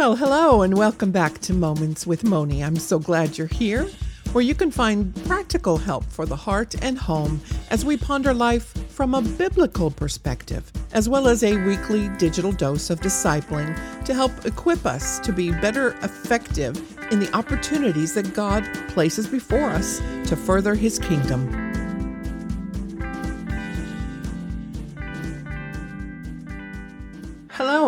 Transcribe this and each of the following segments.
Well, hello and welcome back to Moments with Moni. I'm so glad you're here, where you can find practical help for the heart and home as we ponder life from a biblical perspective, as well as a weekly digital dose of discipling to help equip us to be better effective in the opportunities that God places before us to further His kingdom.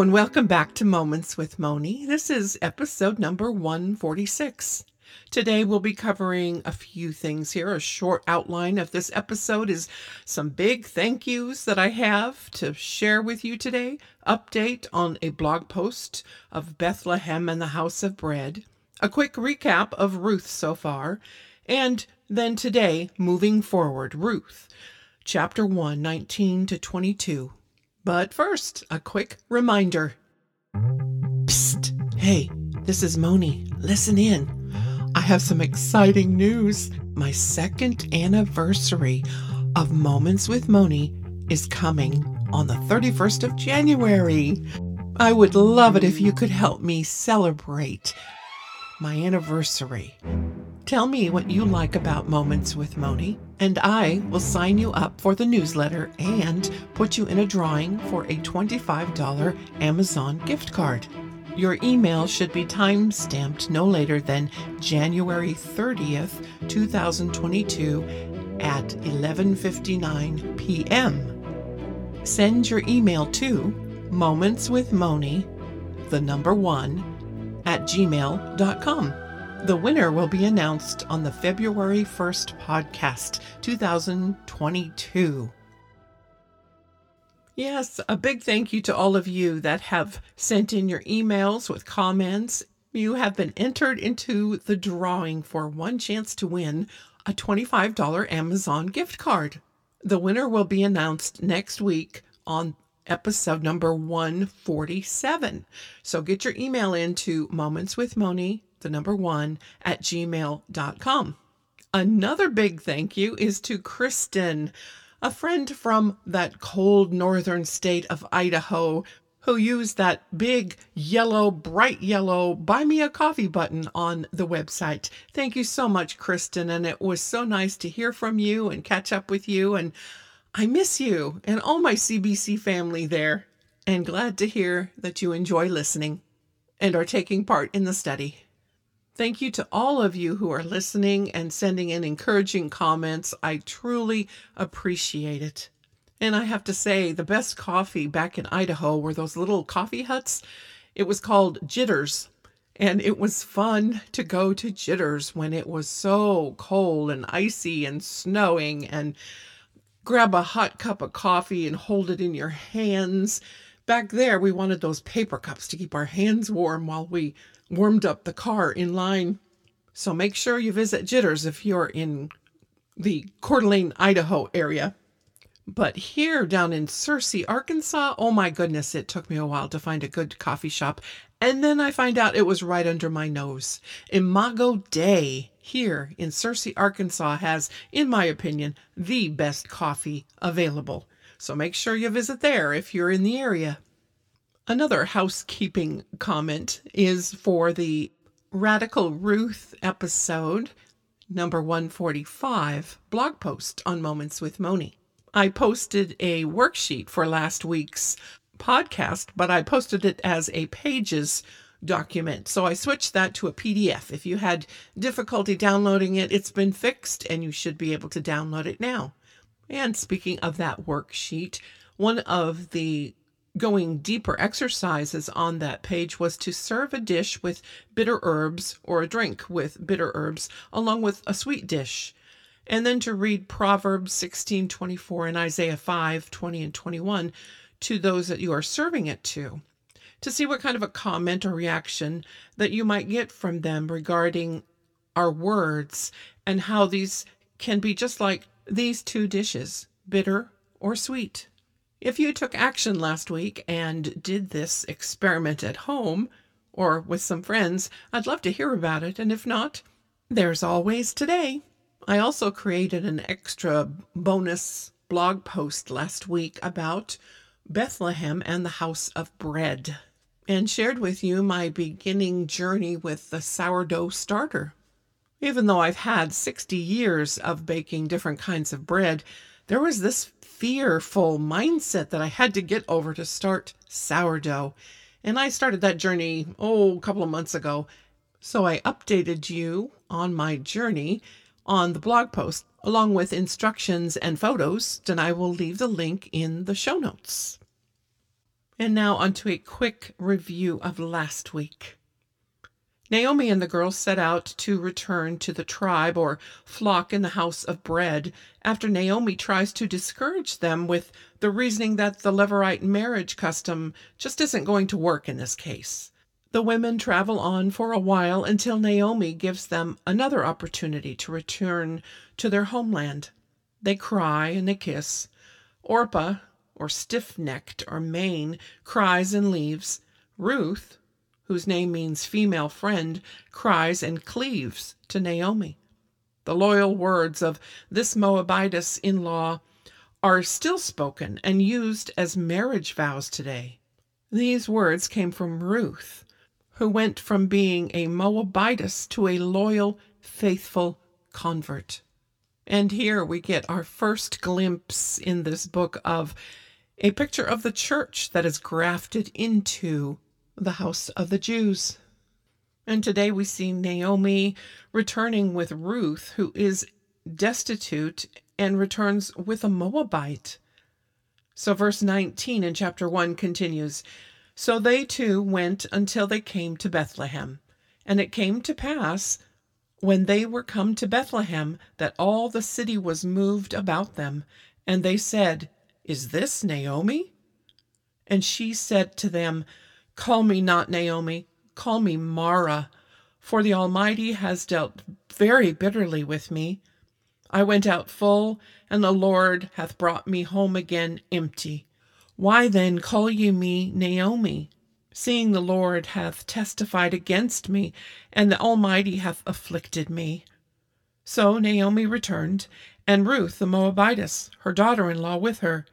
And welcome back to Moments with Moni. This is episode number 146. Today, we'll be covering a few things here. A short outline of this episode is some big thank yous that I have to share with you today, update on a blog post of Bethlehem and the House of Bread, a quick recap of Ruth so far, and then today, moving forward, Ruth, chapter 1, 19 to 22. But first, a quick reminder. Psst! Hey, this is Moni. Listen in. I have some exciting news. My second anniversary of Moments with Moni is coming on the 31st of January. I would love it if you could help me celebrate my anniversary. Tell me what you like about Moments with Moni, and I will sign you up for the newsletter and put you in a drawing for a $25 Amazon gift card. Your email should be time stamped no later than January 30th, 2022 at 11:59 p.m. Send your email to momentswithmoni, the number 1 at gmail.com. The winner will be announced on the February 1st podcast 2022. Yes, a big thank you to all of you that have sent in your emails with comments. You have been entered into the drawing for one chance to win a $25 Amazon gift card. The winner will be announced next week on episode number 147. So get your email into momentswithmoni the number one, at gmail.com. Another big thank you is to Kristen, a friend from that cold northern state of Idaho who used that big yellow, bright yellow buy me a coffee button on the website. Thank you so much, Kristen. And it was so nice to hear from you and catch up with you. And I miss you and all my CBC family there. And glad to hear that you enjoy listening and are taking part in the study. Thank you to all of you who are listening and sending in encouraging comments. I truly appreciate it. And I have to say, the best coffee back in Idaho were those little coffee huts. It was called Jitters. And it was fun to go to Jitters when it was so cold and icy and snowing and grab a hot cup of coffee and hold it in your hands. Back there, we wanted those paper cups to keep our hands warm while we warmed up the car in line. So make sure you visit Jitters if you're in the Coeur d'Alene, Idaho area. But here down in Searcy, Arkansas, oh my goodness, it took me a while to find a good coffee shop. And then I find out it was right under my nose. Imago Dei here in Searcy, Arkansas has, in my opinion, the best coffee available. So make sure you visit there if you're in the area. Another housekeeping comment is for the Radical Ruth episode, number 145, blog post on Moments with Moni. I posted a worksheet for last week's podcast, but I posted it as a pages document. So I switched that to a PDF. If you had difficulty downloading it, it's been fixed and you should be able to download it now. And speaking of that worksheet, one of the going deeper exercises on that page was to serve a dish with bitter herbs or a drink with bitter herbs along with a sweet dish. And then to read proverbs 16 24 and isaiah 5 20 and 21 to those that you are serving it to to see what kind of a comment or reaction that you might get from them regarding our words and how these can be just like these two dishes bitter or sweet if you took action last week and did this experiment at home or with some friends, I'd love to hear about it. And if not, there's always today. I also created an extra bonus blog post last week about Bethlehem and the House of Bread. and shared with you my beginning journey with the sourdough starter. Even though I've had 60 years of baking different kinds of bread, there was this fearful mindset that I had to get over to start sourdough. And I started that journey, oh, a couple of months ago. So I updated you on my journey on the blog post, along with instructions and photos, and I will leave the link in the show notes. And now onto a quick review of last week. Naomi and the girls set out to return to the tribe or flock in the house of bread after Naomi tries to discourage them with the reasoning that the Levirate marriage custom just isn't going to work in this case. The women travel on for a while until Naomi gives them another opportunity to return to their homeland. They cry and they kiss. Orpah, or stiff necked or mane, cries and leaves. Ruth, whose name means female friend, cries and cleaves to Naomi. The loyal words of this Moabitess in law are still spoken and used as marriage vows today. These words came from Ruth, who went from being a Moabitess to a loyal, faithful convert. And here we get our first glimpse in this book of a picture of the church that is grafted into the house of the Jews. And today we see Naomi returning with Ruth, who is destitute and returns with a Moabite. So, verse 19 in chapter 1 continues So they two went until they came to Bethlehem. And it came to pass, when they were come to Bethlehem, that all the city was moved about them. And they said, is this Naomi? And she said to them, Call me not Naomi, call me Mara, for the Almighty has dealt very bitterly with me. I went out full, and the Lord hath brought me home again empty. Why then call ye me Naomi, seeing the Lord hath testified against me, and the Almighty hath afflicted me? So Naomi returned, and Ruth the Moabitess, her daughter in law, with her,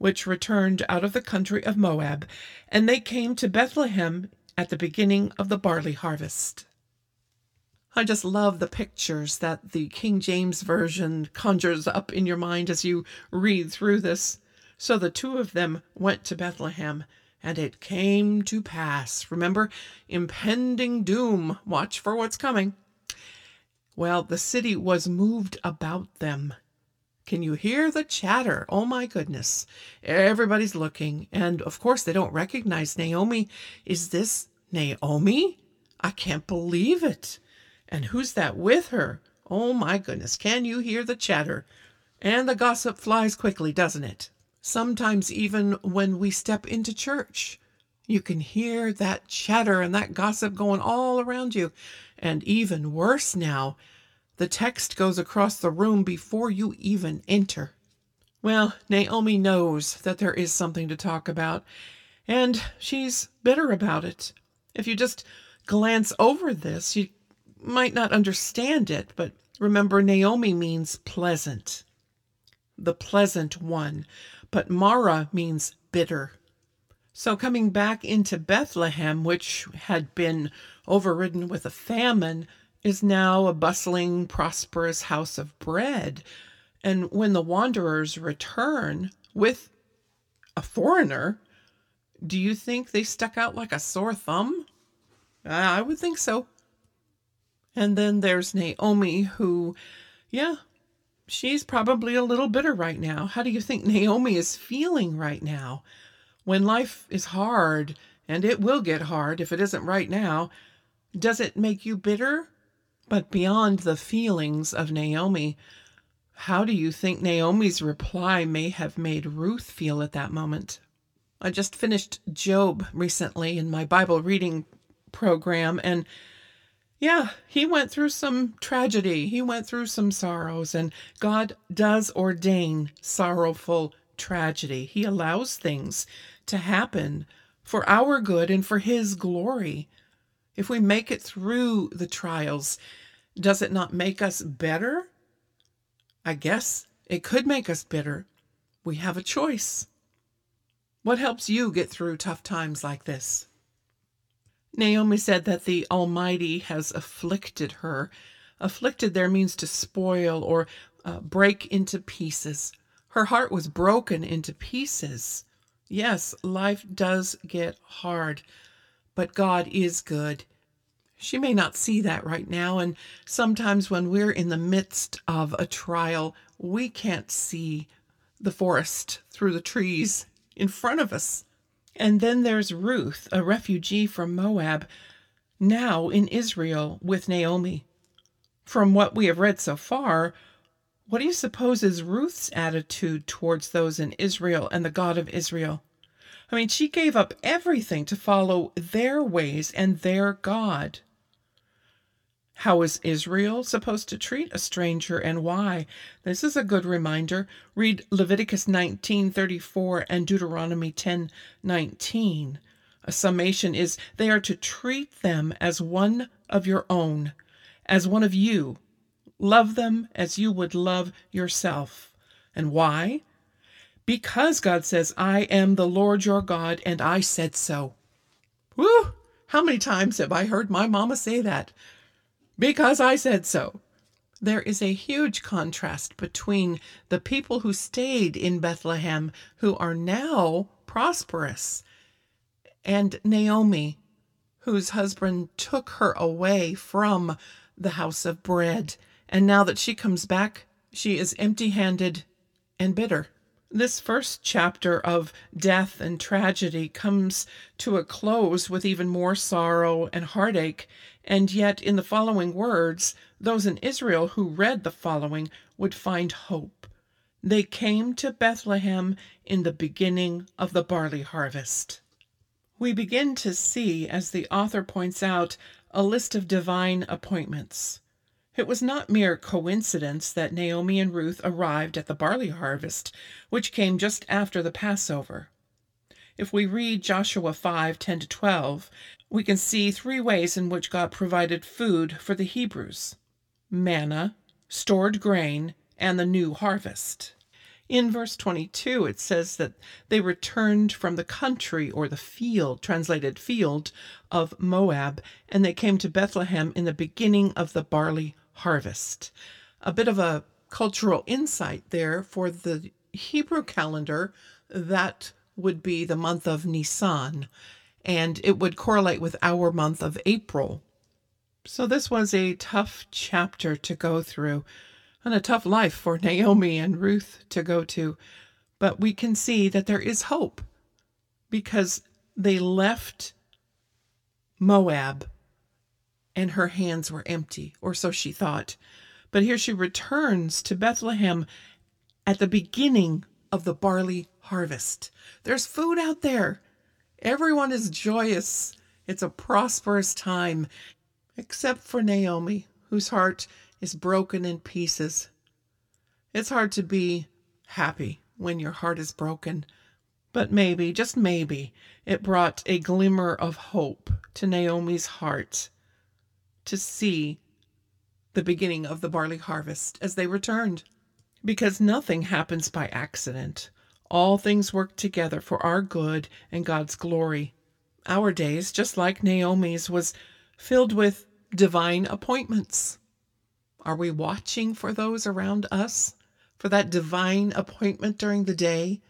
which returned out of the country of Moab, and they came to Bethlehem at the beginning of the barley harvest. I just love the pictures that the King James Version conjures up in your mind as you read through this. So the two of them went to Bethlehem, and it came to pass. Remember, impending doom. Watch for what's coming. Well, the city was moved about them. Can you hear the chatter? Oh my goodness. Everybody's looking. And of course, they don't recognize Naomi. Is this Naomi? I can't believe it. And who's that with her? Oh my goodness. Can you hear the chatter? And the gossip flies quickly, doesn't it? Sometimes, even when we step into church, you can hear that chatter and that gossip going all around you. And even worse now, the text goes across the room before you even enter. Well, Naomi knows that there is something to talk about, and she's bitter about it. If you just glance over this, you might not understand it, but remember, Naomi means pleasant, the pleasant one, but Mara means bitter. So, coming back into Bethlehem, which had been overridden with a famine, is now a bustling, prosperous house of bread. And when the wanderers return with a foreigner, do you think they stuck out like a sore thumb? I would think so. And then there's Naomi, who, yeah, she's probably a little bitter right now. How do you think Naomi is feeling right now? When life is hard, and it will get hard if it isn't right now, does it make you bitter? But beyond the feelings of Naomi, how do you think Naomi's reply may have made Ruth feel at that moment? I just finished Job recently in my Bible reading program, and yeah, he went through some tragedy. He went through some sorrows, and God does ordain sorrowful tragedy. He allows things to happen for our good and for His glory. If we make it through the trials, does it not make us better? I guess it could make us bitter. We have a choice. What helps you get through tough times like this? Naomi said that the Almighty has afflicted her. Afflicted there means to spoil or uh, break into pieces. Her heart was broken into pieces. Yes, life does get hard, but God is good. She may not see that right now, and sometimes when we're in the midst of a trial, we can't see the forest through the trees in front of us. And then there's Ruth, a refugee from Moab, now in Israel with Naomi. From what we have read so far, what do you suppose is Ruth's attitude towards those in Israel and the God of Israel? I mean, she gave up everything to follow their ways and their God. How is Israel supposed to treat a stranger and why? This is a good reminder. Read Leviticus 19:34 and Deuteronomy 10:19. A summation is they are to treat them as one of your own, as one of you. Love them as you would love yourself. And why? Because God says, I am the Lord your God, and I said so. Whew! How many times have I heard my mama say that? Because I said so. There is a huge contrast between the people who stayed in Bethlehem, who are now prosperous, and Naomi, whose husband took her away from the house of bread. And now that she comes back, she is empty handed and bitter. This first chapter of death and tragedy comes to a close with even more sorrow and heartache, and yet in the following words, those in Israel who read the following would find hope. They came to Bethlehem in the beginning of the barley harvest. We begin to see, as the author points out, a list of divine appointments. It was not mere coincidence that Naomi and Ruth arrived at the barley harvest, which came just after the Passover. If we read Joshua 5 10 to 12, we can see three ways in which God provided food for the Hebrews manna, stored grain, and the new harvest. In verse 22, it says that they returned from the country or the field, translated field, of Moab, and they came to Bethlehem in the beginning of the barley harvest. A bit of a cultural insight there for the Hebrew calendar, that would be the month of Nisan, and it would correlate with our month of April. So this was a tough chapter to go through and a tough life for Naomi and Ruth to go to. But we can see that there is hope because they left Moab and her hands were empty, or so she thought. But here she returns to Bethlehem at the beginning of the barley harvest. There's food out there. Everyone is joyous. It's a prosperous time, except for Naomi, whose heart is broken in pieces. It's hard to be happy when your heart is broken, but maybe, just maybe, it brought a glimmer of hope to Naomi's heart to see the beginning of the barley harvest as they returned. Because nothing happens by accident. All things work together for our good and God's glory. Our days, just like Naomi's, was filled with divine appointments. Are we watching for those around us? For that divine appointment during the day?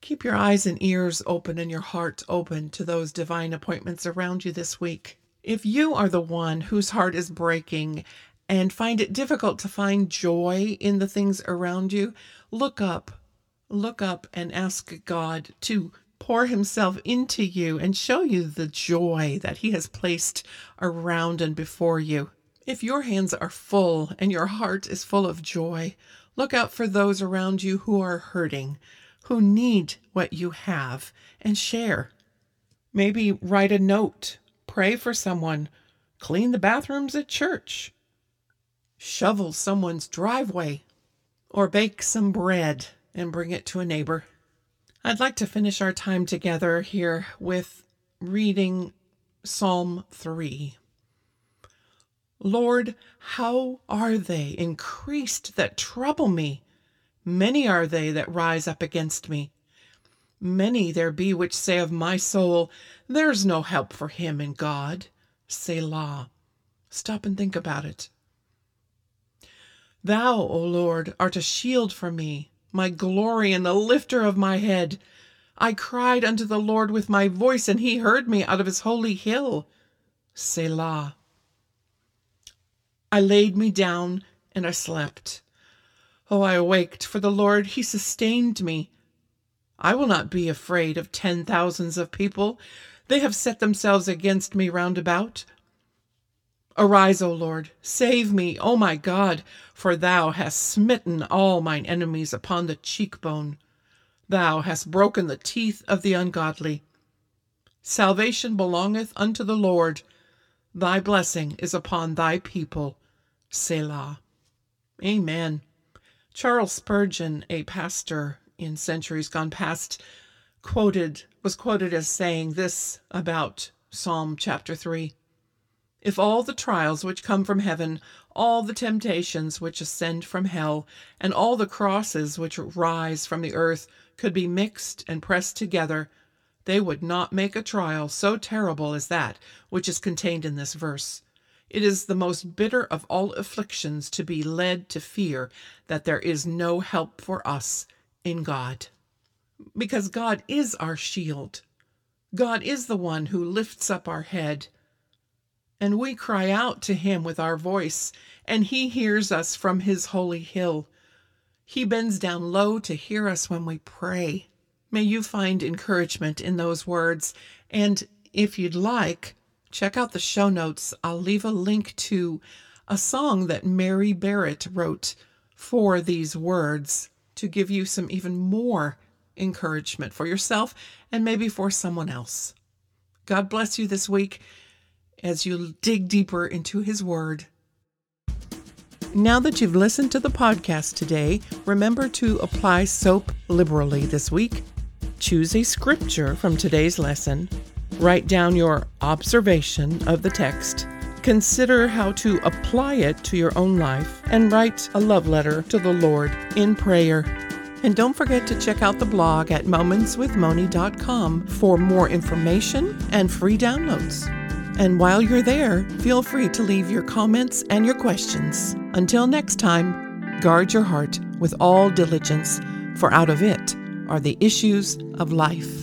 Keep your eyes and ears open and your heart open to those divine appointments around you this week. If you are the one whose heart is breaking and find it difficult to find joy in the things around you, look up. Look up and ask God to pour Himself into you and show you the joy that He has placed around and before you. If your hands are full and your heart is full of joy, look out for those around you who are hurting, who need what you have, and share. Maybe write a note pray for someone, clean the bathrooms at church, shovel someone's driveway, or bake some bread and bring it to a neighbor. I'd like to finish our time together here with reading Psalm 3. Lord, how are they increased that trouble me? Many are they that rise up against me. Many there be which say of my soul, There's no help for him in God. Selah. Stop and think about it. Thou, O Lord, art a shield for me, my glory and the lifter of my head. I cried unto the Lord with my voice, and he heard me out of his holy hill. Selah. I laid me down and I slept. Oh, I awaked, for the Lord, he sustained me. I will not be afraid of ten thousands of people. They have set themselves against me round about. Arise, O Lord, save me, O my God, for thou hast smitten all mine enemies upon the cheekbone. Thou hast broken the teeth of the ungodly. Salvation belongeth unto the Lord. Thy blessing is upon thy people. Selah. Amen. Charles Spurgeon, a pastor in centuries gone past, quoted was quoted as saying this about Psalm chapter 3. If all the trials which come from heaven, all the temptations which ascend from hell, and all the crosses which rise from the earth could be mixed and pressed together, they would not make a trial so terrible as that which is contained in this verse. It is the most bitter of all afflictions to be led to fear that there is no help for us in God. Because God is our shield. God is the one who lifts up our head and we cry out to him with our voice, and he hears us from his holy hill. He bends down low to hear us when we pray. May you find encouragement in those words. And if you'd like, check out the show notes. I'll leave a link to a song that Mary Barrett wrote for these words to give you some even more encouragement for yourself and maybe for someone else. God bless you this week as you dig deeper into His Word. Now that you've listened to the podcast today, remember to apply soap liberally this week. Choose a scripture from today's lesson. Write down your observation of the text. Consider how to apply it to your own life and write a love letter to the Lord in prayer. And don't forget to check out the blog at momentswithmoni.com for more information and free downloads. And while you're there, feel free to leave your comments and your questions. Until next time, guard your heart with all diligence, for out of it are the issues of life.